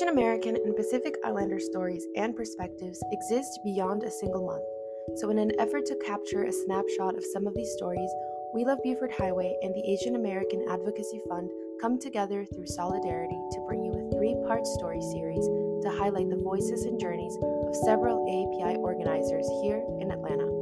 Asian American and Pacific Islander stories and perspectives exist beyond a single month. So, in an effort to capture a snapshot of some of these stories, We Love Buford Highway and the Asian American Advocacy Fund come together through solidarity to bring you a three part story series to highlight the voices and journeys of several AAPI organizers here in Atlanta.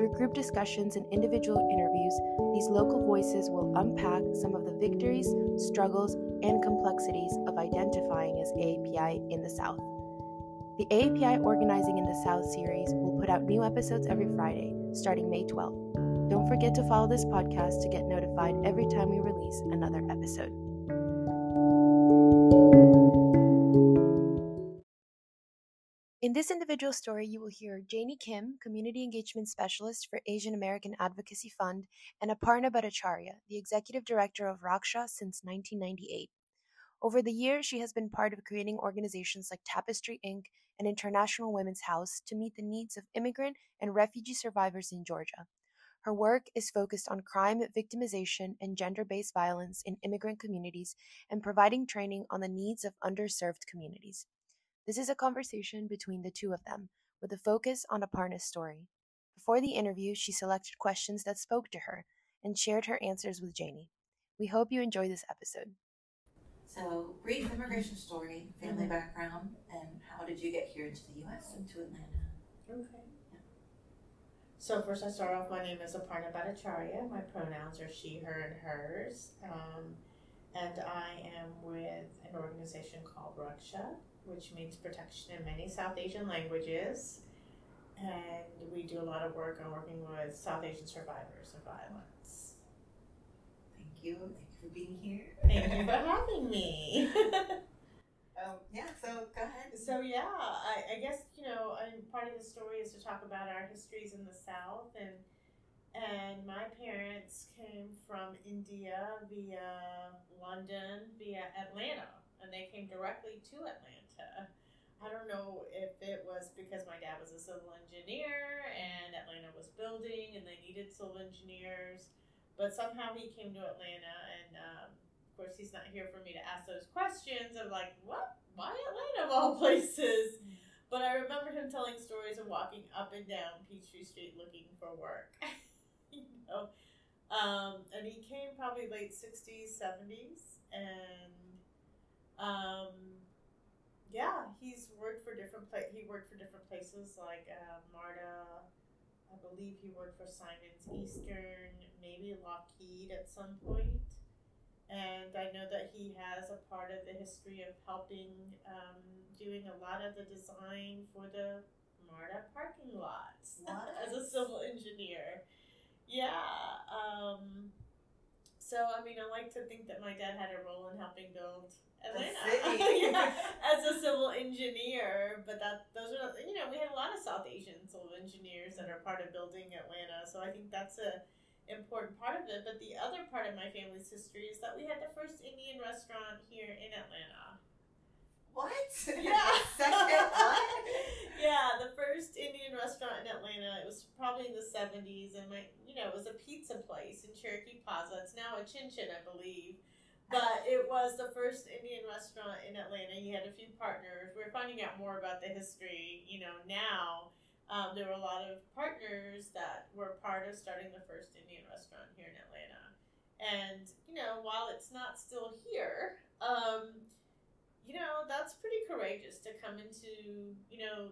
Through group discussions and individual interviews, these local voices will unpack some of the victories, struggles, and complexities of identifying as AAPI in the South. The AAPI Organizing in the South series will put out new episodes every Friday, starting May 12th. Don't forget to follow this podcast to get notified every time we release another episode. This individual story, you will hear Janie Kim, Community Engagement Specialist for Asian American Advocacy Fund, and Aparna Bhattacharyya, the Executive Director of Raksha since 1998. Over the years, she has been part of creating organizations like Tapestri Inc. and International Women's House to meet the needs of immigrant and refugee survivors in Georgia. Her work is focused on crime victimization and gender based violence in immigrant communities and providing training on the needs of underserved communities. This is a conversation between the two of them, with a focus on Aparna's story. Before the interview, she selected questions that spoke to her and shared her answers with Janie. We hope you enjoy this episode. So, brief immigration story, family background, and how did you get here into the U.S. and to Atlanta? Okay. So first I start off, my name is Aparna Bhattacharyya. My pronouns are she, her, and hers. Um, and I am with an organization called Raksha, which means protection in many South Asian languages. And we do a lot of work on working with South Asian survivors of violence. Thank you. Thank you for being here. Thank you for having me. um, yeah, so go ahead. So yeah, I, I guess you know, and part of the story is to talk about our histories in the South, and and my parents came from India via London via Atlanta, and they came directly to Atlanta. I don't know if it was because my dad was a civil engineer and Atlanta was building and they needed civil engineers, but somehow he came to Atlanta, and um, of course he's not here for me to ask those questions of like, what? Why Atlanta of all places? But I remember him telling stories of walking up and down Peachtree Street looking for work. you know, um, and he came probably late '60s, '70s, and um, yeah, he's worked for different pla- He worked for different places like uh, MARTA. I believe he worked for Simons-Eastern, maybe Lockheed at some point. And I know that he has a part of the history of helping, um, doing a lot of the design for the MARTA parking lots as a civil engineer. Yeah. Um, so, I mean, I like to think that my dad had a role in helping build Atlanta yeah, as a civil engineer. But that those are, you know, we had a lot of South Asian civil engineers that are part of building Atlanta. So I think that's a important part of it. But the other part of my family's history is that we had the first Indian restaurant here in Atlanta. What? Yeah. Second what? yeah, the first Indian restaurant in Atlanta. It was probably in the seventies, and my, you know, it was a pizza place in Cherokee Plaza. It's now a Chin Chin, I believe. But it was the first Indian restaurant in Atlanta. He had a few partners. We're finding out more about the history, you know, now. Um, there were a lot of partners that were part of starting the first Indian restaurant here in Atlanta. And, you know, while it's not still here, um, you know, that's pretty courageous to come into, you know,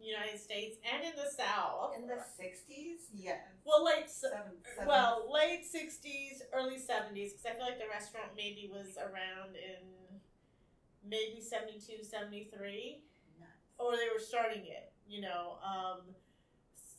United States and in the South. In the 60s? Yes. well, late, Seven, well, late 60s, early 70s, because I feel like the restaurant maybe was around in maybe 72, 73 Nuts. or they were starting it, you know. Um,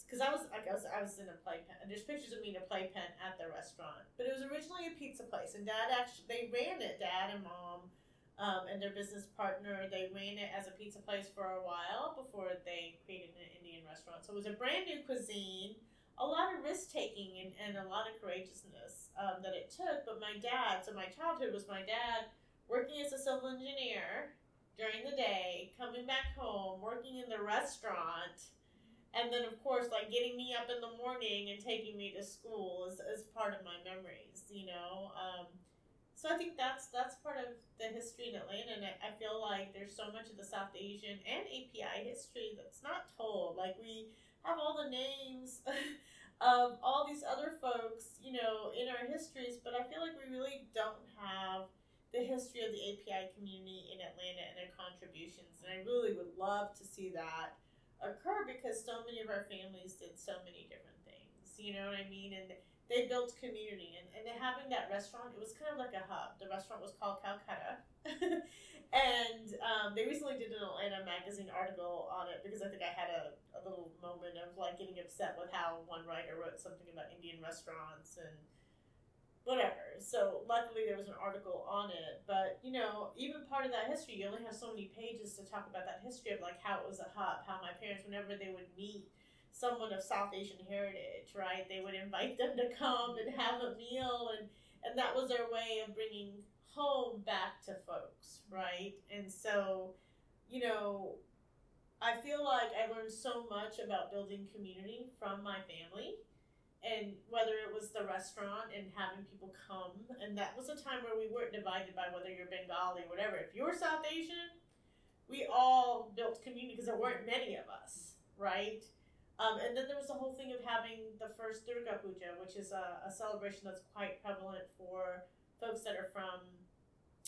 because I was, like, I was, I was in a playpen. And there's pictures of me in a playpen at the restaurant, but it was originally a pizza place, and Dad actually they ran it. Dad and Mom, um, and their business partner, they ran it as a pizza place for a while before they created an Indian restaurant. So it was a brand new cuisine, a lot of risk taking and, and a lot of courageousness um, that it took. But my dad, so my childhood was my dad working as a civil engineer during the day, coming back home, working in the restaurant, and then of course like getting me up in the morning and taking me to school is, is part of my memories, you know. So I think that's that's part of the history in Atlanta, and I, I feel like there's so much of the South Asian and API history that's not told. Like we have all the names of all these other folks, you know, in our histories, but I feel like we really don't have the history of the API community in Atlanta and their contributions, and I really would love to see that occur because so many of our families did so many different things. You know what I mean? And they built community and, and having that restaurant it was kind of like a hub. The restaurant was called calcutta. And um, they recently did an atlanta magazine article on it because i think i had a, a little moment of like getting upset with how one writer wrote something about indian restaurants and whatever. So luckily there was an article on it. But you know even part of that history you only have so many pages to talk about that history of like how it was a hub how my parents whenever they would meet someone of South Asian heritage, right? They would invite them to come and have a meal, and and that was their way of bringing home back to folks, right? And so, you know, I feel like I learned so much about building community from my family. And whether it was the restaurant and having people come, and that was a time where we weren't divided by whether you're Bengali or whatever. If you're South Asian, we all built community because there weren't many of us, right? Um, and then there was the whole thing of having the first Durga Puja, which is a, a celebration that's quite prevalent for folks that are from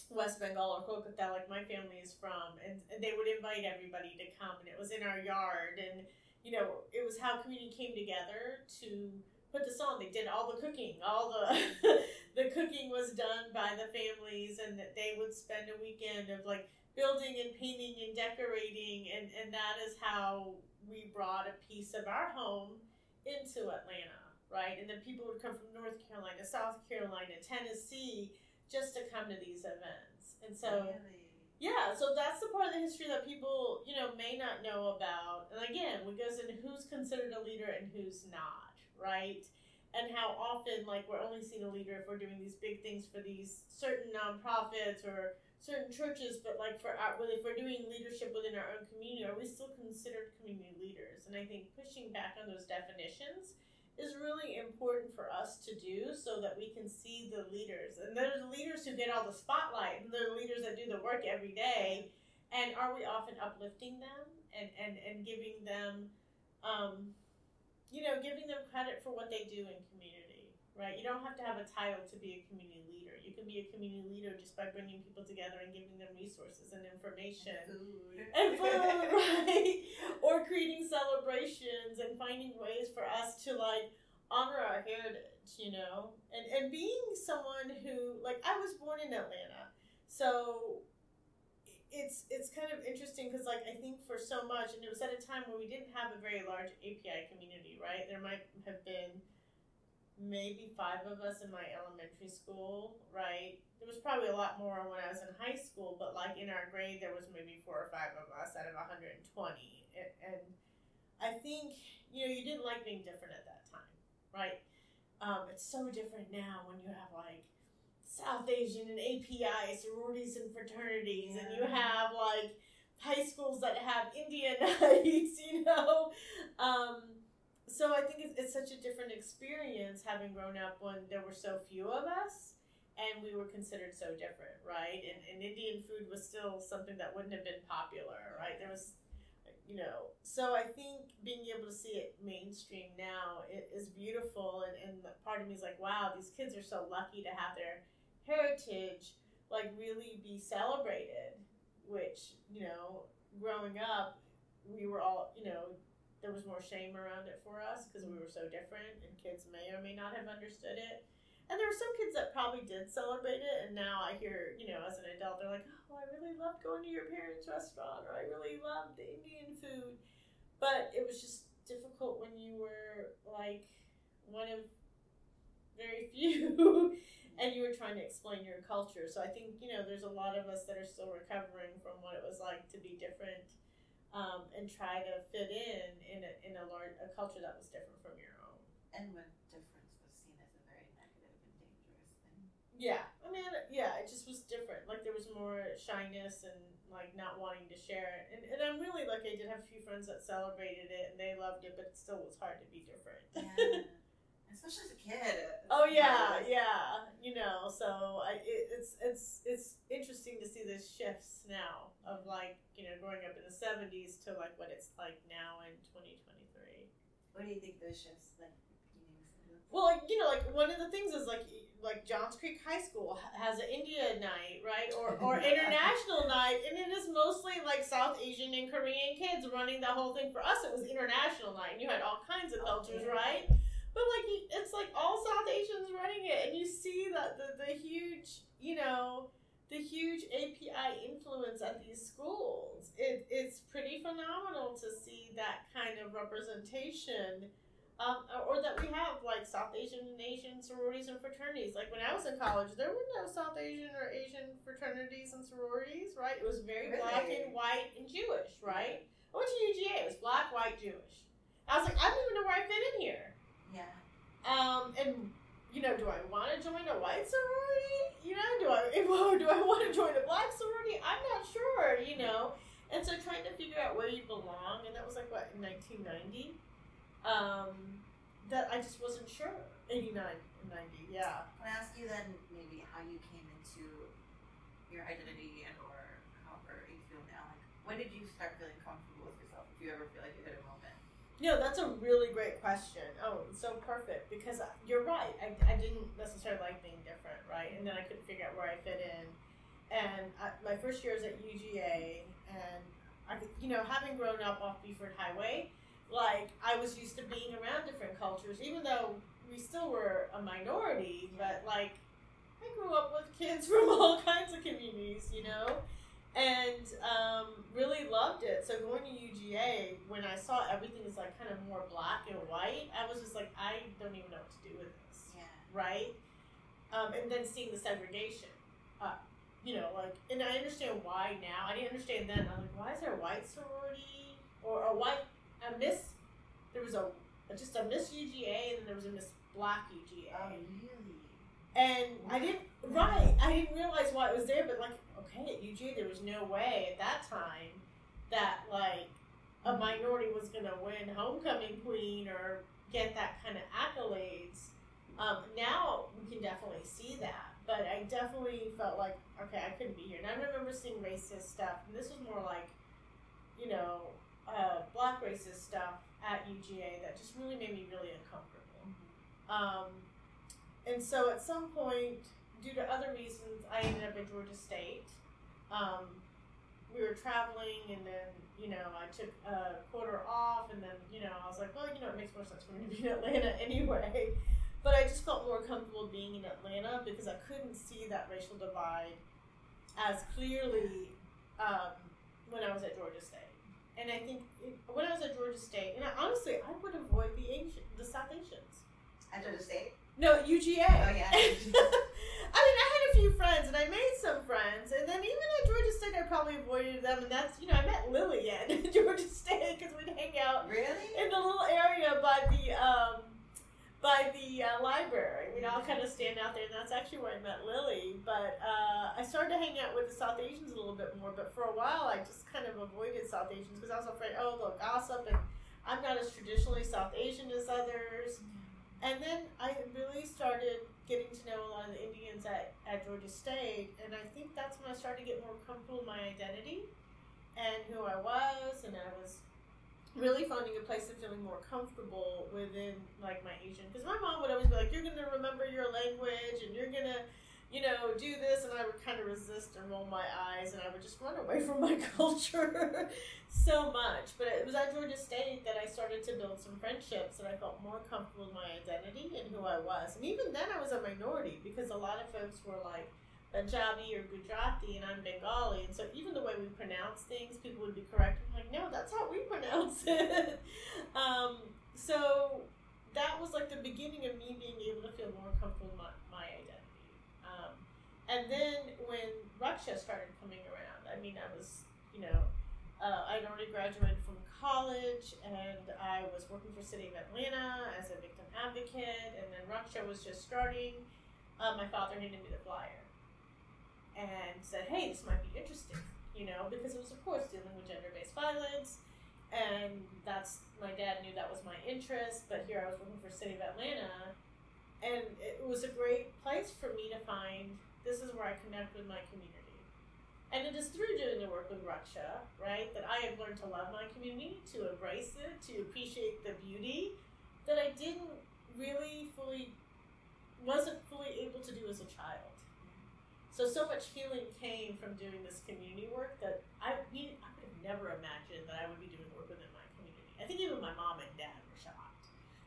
West Bengal or Kolkata, like my family is from, and, and they would invite everybody to come, and it was in our yard, and you know, it was how community came together to put this on. They did all the cooking, all the the cooking was done by the families, and they would spend a weekend of like building and painting and decorating, and and that is how we brought a piece of our home into Atlanta, right? And then people would come from North Carolina, South Carolina, Tennessee, just to come to these events. And so, really? yeah, so that's the part of the history that people, you know, may not know about. And again, we goes into who's considered a leader and who's not, right? And how often, like, we're only seeing a leader if we're doing these big things for these certain nonprofits or certain churches, but like for our, if we're doing leadership within our own community, are we still considered community leaders? And I think pushing back on those definitions is really important for us to do so that we can see the leaders. And they're the leaders who get all the spotlight, and they're the leaders that do the work every day. And are we often uplifting them and, and, and giving them, um, you know, giving them credit for what they do in community, right? You don't have to have a title to be a community leader you can be a community leader just by bringing people together and giving them resources and information. And food. And food, right? Or creating celebrations and finding ways for us to like honor our heritage, you know? And and being someone who like I was born in Atlanta. So it's it's kind of interesting because like I think for so much and it was at a time where we didn't have a very large API community, right? There might have been maybe five of us in my elementary school, right? There was probably a lot more when I was in high school, but like in our grade, there was maybe four or five of us out of 120. And, and I think, you know, you didn't like being different at that time, right? Um, it's so different now when you have like South Asian and API sororities and fraternities, yeah. and you have like high schools that have Indian nights, you know. Um, so I think it's, it's such a different experience having grown up when there were so few of us and we were considered so different, right? And, and Indian food was still something that wouldn't have been popular, right? There was, you know, so I think being able to see it mainstream now is beautiful. And, and part of me is like, wow, these kids are so lucky to have their heritage like really be celebrated, which, you know, growing up, we were all, you know, there was more shame around it for us because we were so different and kids may or may not have understood it. And there were some kids that probably did celebrate it, and now I hear, you know, as an adult, they're like, oh, I really loved going to your parents' restaurant, or I really loved the Indian food. But it was just difficult when you were like one of very few and you were trying to explain your culture. So I think, you know, there's a lot of us that are still recovering from what it was like to be different um, and try to fit in in a, in a, large, a culture that was different from your own. And when difference was seen as a very negative and dangerous thing. Yeah, I mean, yeah, it just was different. Like there was more shyness and like not wanting to share it. And, and I'm really lucky. I did have a few friends that celebrated it and they loved it, but it still was hard to be different. Yeah. Especially as a kid. Oh yeah, yeah, yeah. You know, so I, it, it's it's it's interesting to see the shifts now of like know growing up in the '70s to like what it's like now in 2023. What do you think those shifts like? Well, like you know, like one of the things is like like Johns Creek High School has an India night, right, or or international night, and it is mostly like South Asian and Korean kids running the whole thing. For us, it was international night, and you had all kinds of oh, cultures, Okay. right? But like it's like all South Asians running it, and you see that the the huge, you know. The huge API influence at these schools. It, it's pretty phenomenal to see that kind of representation um, or that we have like South Asian and Asian sororities and fraternities. Like when I was in college, there were no South Asian or Asian fraternities and sororities, right? It was very black and white and Jewish, right? I went to UGA. It was black, white, Jewish. I was like, I don't even know where I fit in here. Yeah. Um, and you know, do I want to join a white sorority? You know, do I do I want to join a black sorority? I'm not sure. You know, and so trying to figure out where you belong, and that was like what in 1990. Um, that I just wasn't sure. 89, 90, yeah. Can I ask you then maybe how you came into your identity and or however you feel now? Like when did you start feeling comfortable with yourself? If you ever feel like you hit a moment. No, that's a really great question. Oh, so perfect because you're right. I, I didn't necessarily like being different, right? And then I couldn't figure out where I fit in. And I, my first year was at UGA, and I, you know, having grown up off Buford Highway, like I was used to being around different cultures, even though we still were a minority. But like, I grew up with kids from all kinds of communities, you know and um, really loved it. So going to UGA, when I saw everything is like kind of more black and white, I was just like, I don't even know what to do with this, Yeah. right? Um, and then seeing the segregation, uh, you know, like, and I understand why now. I didn't understand then. I'm like, why is there a white sorority or a white a Miss? There was a just a Miss UGA, and then there was a Miss Black UGA. Oh really? And I didn't right. I didn't realize why it was there, but like okay, at UG there was no way at that time that like a minority was gonna win homecoming queen or get that kind of accolades. Um, now we can definitely see that, but I definitely felt like okay, I couldn't be here. And I remember seeing racist stuff, and this was more like, you know, uh, black racist stuff at UGA that just really made me really uncomfortable. Um, and so at some point, due to other reasons, I ended up at Georgia State. Um, we were traveling, and then you know I took a quarter off, and then you know I was like, well, you know, it makes more sense for me to be in Atlanta anyway. But I just felt more comfortable being in Atlanta because I couldn't see that racial divide as clearly um, when I was at Georgia State. And I think it, when I was at Georgia State, and I, honestly, I would avoid the Asian, the South Asians. At Georgia State. No, UGA. Oh, yeah. I mean, I had a few friends, and I made some friends, and then even at Georgia State, I probably avoided them, and that's you know, I met Lillian at Georgia State because we'd hang out Really? in the little area by the um, by the uh, library. We'd all kind of stand out there, and that's actually where I met Lily. But uh, I started to hang out with the South Asians a little bit more. But for a while, I just kind of avoided South Asians because I was afraid, oh, they'll gossip, and I'm not as traditionally South Asian as others. And then I really started getting to know a lot of the Indians at, at Georgia State, and I think that's when I started to get more comfortable with my identity and who I was, and I was really finding a place of feeling more comfortable within like my Asian. Because my mom would always be like, "You're gonna remember your language, and you're gonna." You know, do this, and I would kind of resist and roll my eyes, and I would just run away from my culture so much. But it was at Georgia State that I started to build some friendships, and I felt more comfortable with my identity and who I was. And even then, I was a minority because a lot of folks were like Punjabi or Gujarati, and I'm Bengali, and so even the way we pronounce things, people would be correct. I'm like, no, that's how we pronounce it. um, so that was like the beginning of me being able to feel more comfortable with my, my identity. And then when Raksha started coming around, I mean, I was, you know, uh, I'd already graduated from college and I was working for City of Atlanta as a victim advocate, and then Raksha was just starting. Uh, my father handed me the flyer and said, "Hey, this might be interesting," you know, because it was, of course, dealing with gender-based violence, and that's my dad knew that was my interest. But here I was working for City of Atlanta, and it was a great place for me to find this is where I connect with my community. And it is through doing the work with Raksha, right, that I have learned to love my community, to embrace it, to appreciate the beauty that I didn't really fully, wasn't fully able to do as a child. So, so much healing came from doing this community work that I, I would have never imagined that I would be doing work within my community. I think even my mom and dad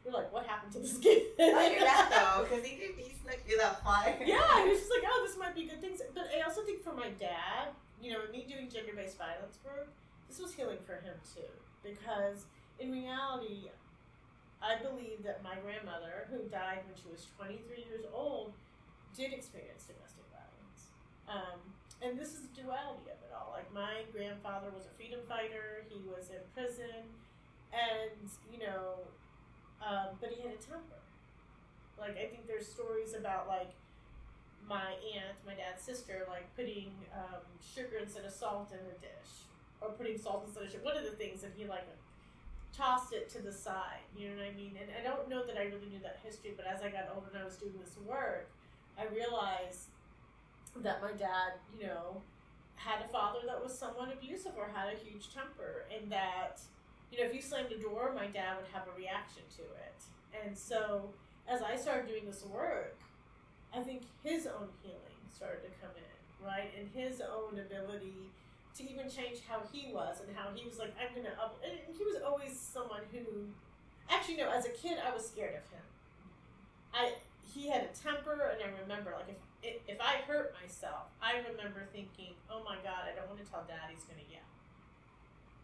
were like, what happened to this kid? I hear that though, because he could he snuck you that flyer. yeah, he was just like, oh, this might be good things. But I also think for my dad, you know, me doing gender based violence work, this was healing for him too. Because in reality, I believe that my grandmother, who died when she was 23 years old, did experience domestic violence. Um, and this is the duality of it all. Like, my grandfather was a freedom fighter, he was in prison, and, you know, um, but he had a temper. Like, I think there's stories about, like, my aunt, my dad's sister, like putting um, sugar instead of salt in a dish, or putting salt instead of sugar. One of the things that he like tossed it to the side. You know what I mean? And I don't know that I really knew that history, but as I got older and I was doing this work, I realized that my dad, you know, had a father that was somewhat abusive or had a huge temper, and that, you know, if you slammed a door, my dad would have a reaction to it. And so, as I started doing this work, I think his own healing started to come in, right? And his own ability to even change how he was and how he was like, I'm gonna up. And he was always someone who, actually, no, as a kid, I was scared of him. I he had a temper, and I remember like if if I hurt myself, I remember thinking, oh my god, I don't want to tell dad he's gonna yell.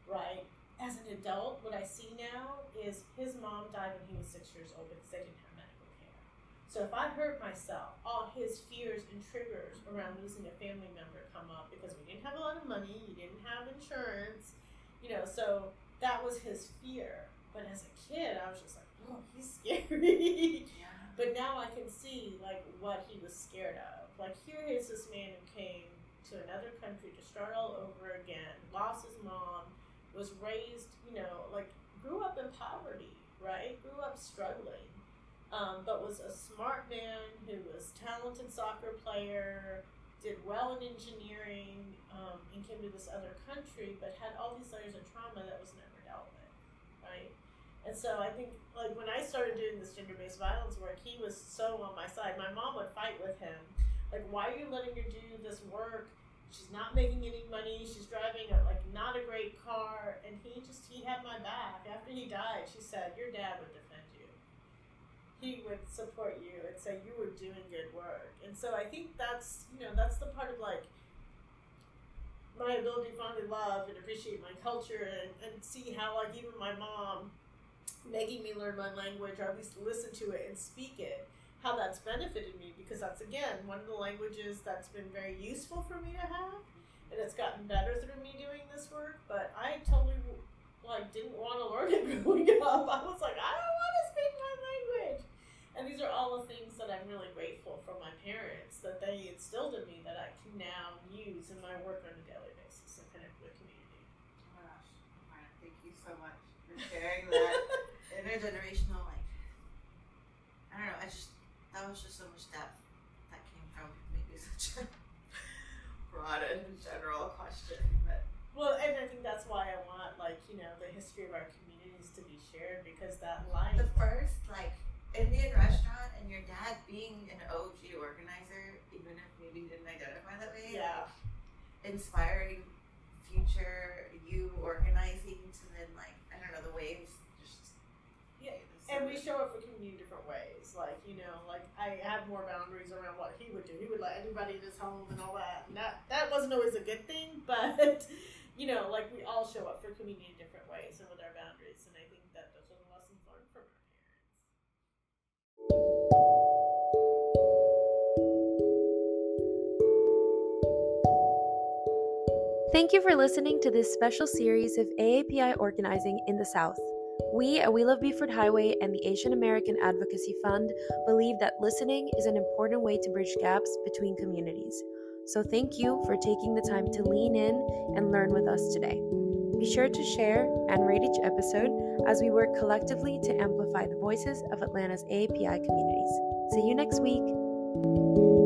Right. As an adult, what I see now is his mom died when he was six years old because they didn't have medical care. So if I hurt myself, all his fears and triggers around losing a family member come up because we didn't have a lot of money, you didn't have insurance, you know, so that was his fear. But as a kid, I was just like, oh, he's scary. Yeah. but now I can see like what he was scared of. Like here is this man who came to another country to start all over again, lost his mom, was raised, you know, like grew up in poverty, right? Grew up struggling um, but was a smart man who was talented soccer player, did well in engineering, um, and came to this other country, but had all these layers of trauma that was never dealt with, right? And so I think, like when I started doing this gender-based violence work, he was so on my side. My mom would fight with him, like, "Why are you letting her do this work? She's not making any money. She's driving a like not a great car." And he just he had my back. After he died, she said, "Your dad would defend you." he would support you and say you were doing good work. And so I think that's you know that's the part of like my ability to finally love and appreciate my culture and, and see how like even my mom making me learn my language or at least listen to it and speak it how that's benefited me because that's again one of the languages that's been very useful for me to have and it's gotten better through me doing this work but i totally like didn't want to learn it growing up. I was like i don't want to speak my language. And these are all the things that I'm really grateful for my parents that they instilled in me that I can now use in my work on a daily basis and connect with the community. Oh my gosh, thank you so much for sharing that intergenerational, like, I don't know, I just, that was just so much depth that came from maybe such a broad and general question, but Well, and I think that's why I want, like, you know, the history of our communities to be shared because that light. the first, like, Indian restaurant and your dad being an OG organizer, even if maybe you didn't identify that way, Yeah. inspiring future you organizing to then, like, I don't know, the waves just, Yeah, And we show up for community different ways. Like, you know, like I have more boundaries around what he would do. He would let anybody in his home and all that. And that that wasn't always a good thing, but you know, like we all show up for community in different ways and with our boundaries. And I think that those are the lessons learned from our parents. Thank you for listening to this special series of AAPI organizing in the South. We at We Love Buford Highway and the Asian American Advocacy Fund believe that listening is an important way to bridge gaps between communities. So thank you for taking the time to lean in and learn with us today. Be sure to share and rate each episode as we work collectively to amplify the voices of Atlanta's AAPI communities. See you next week.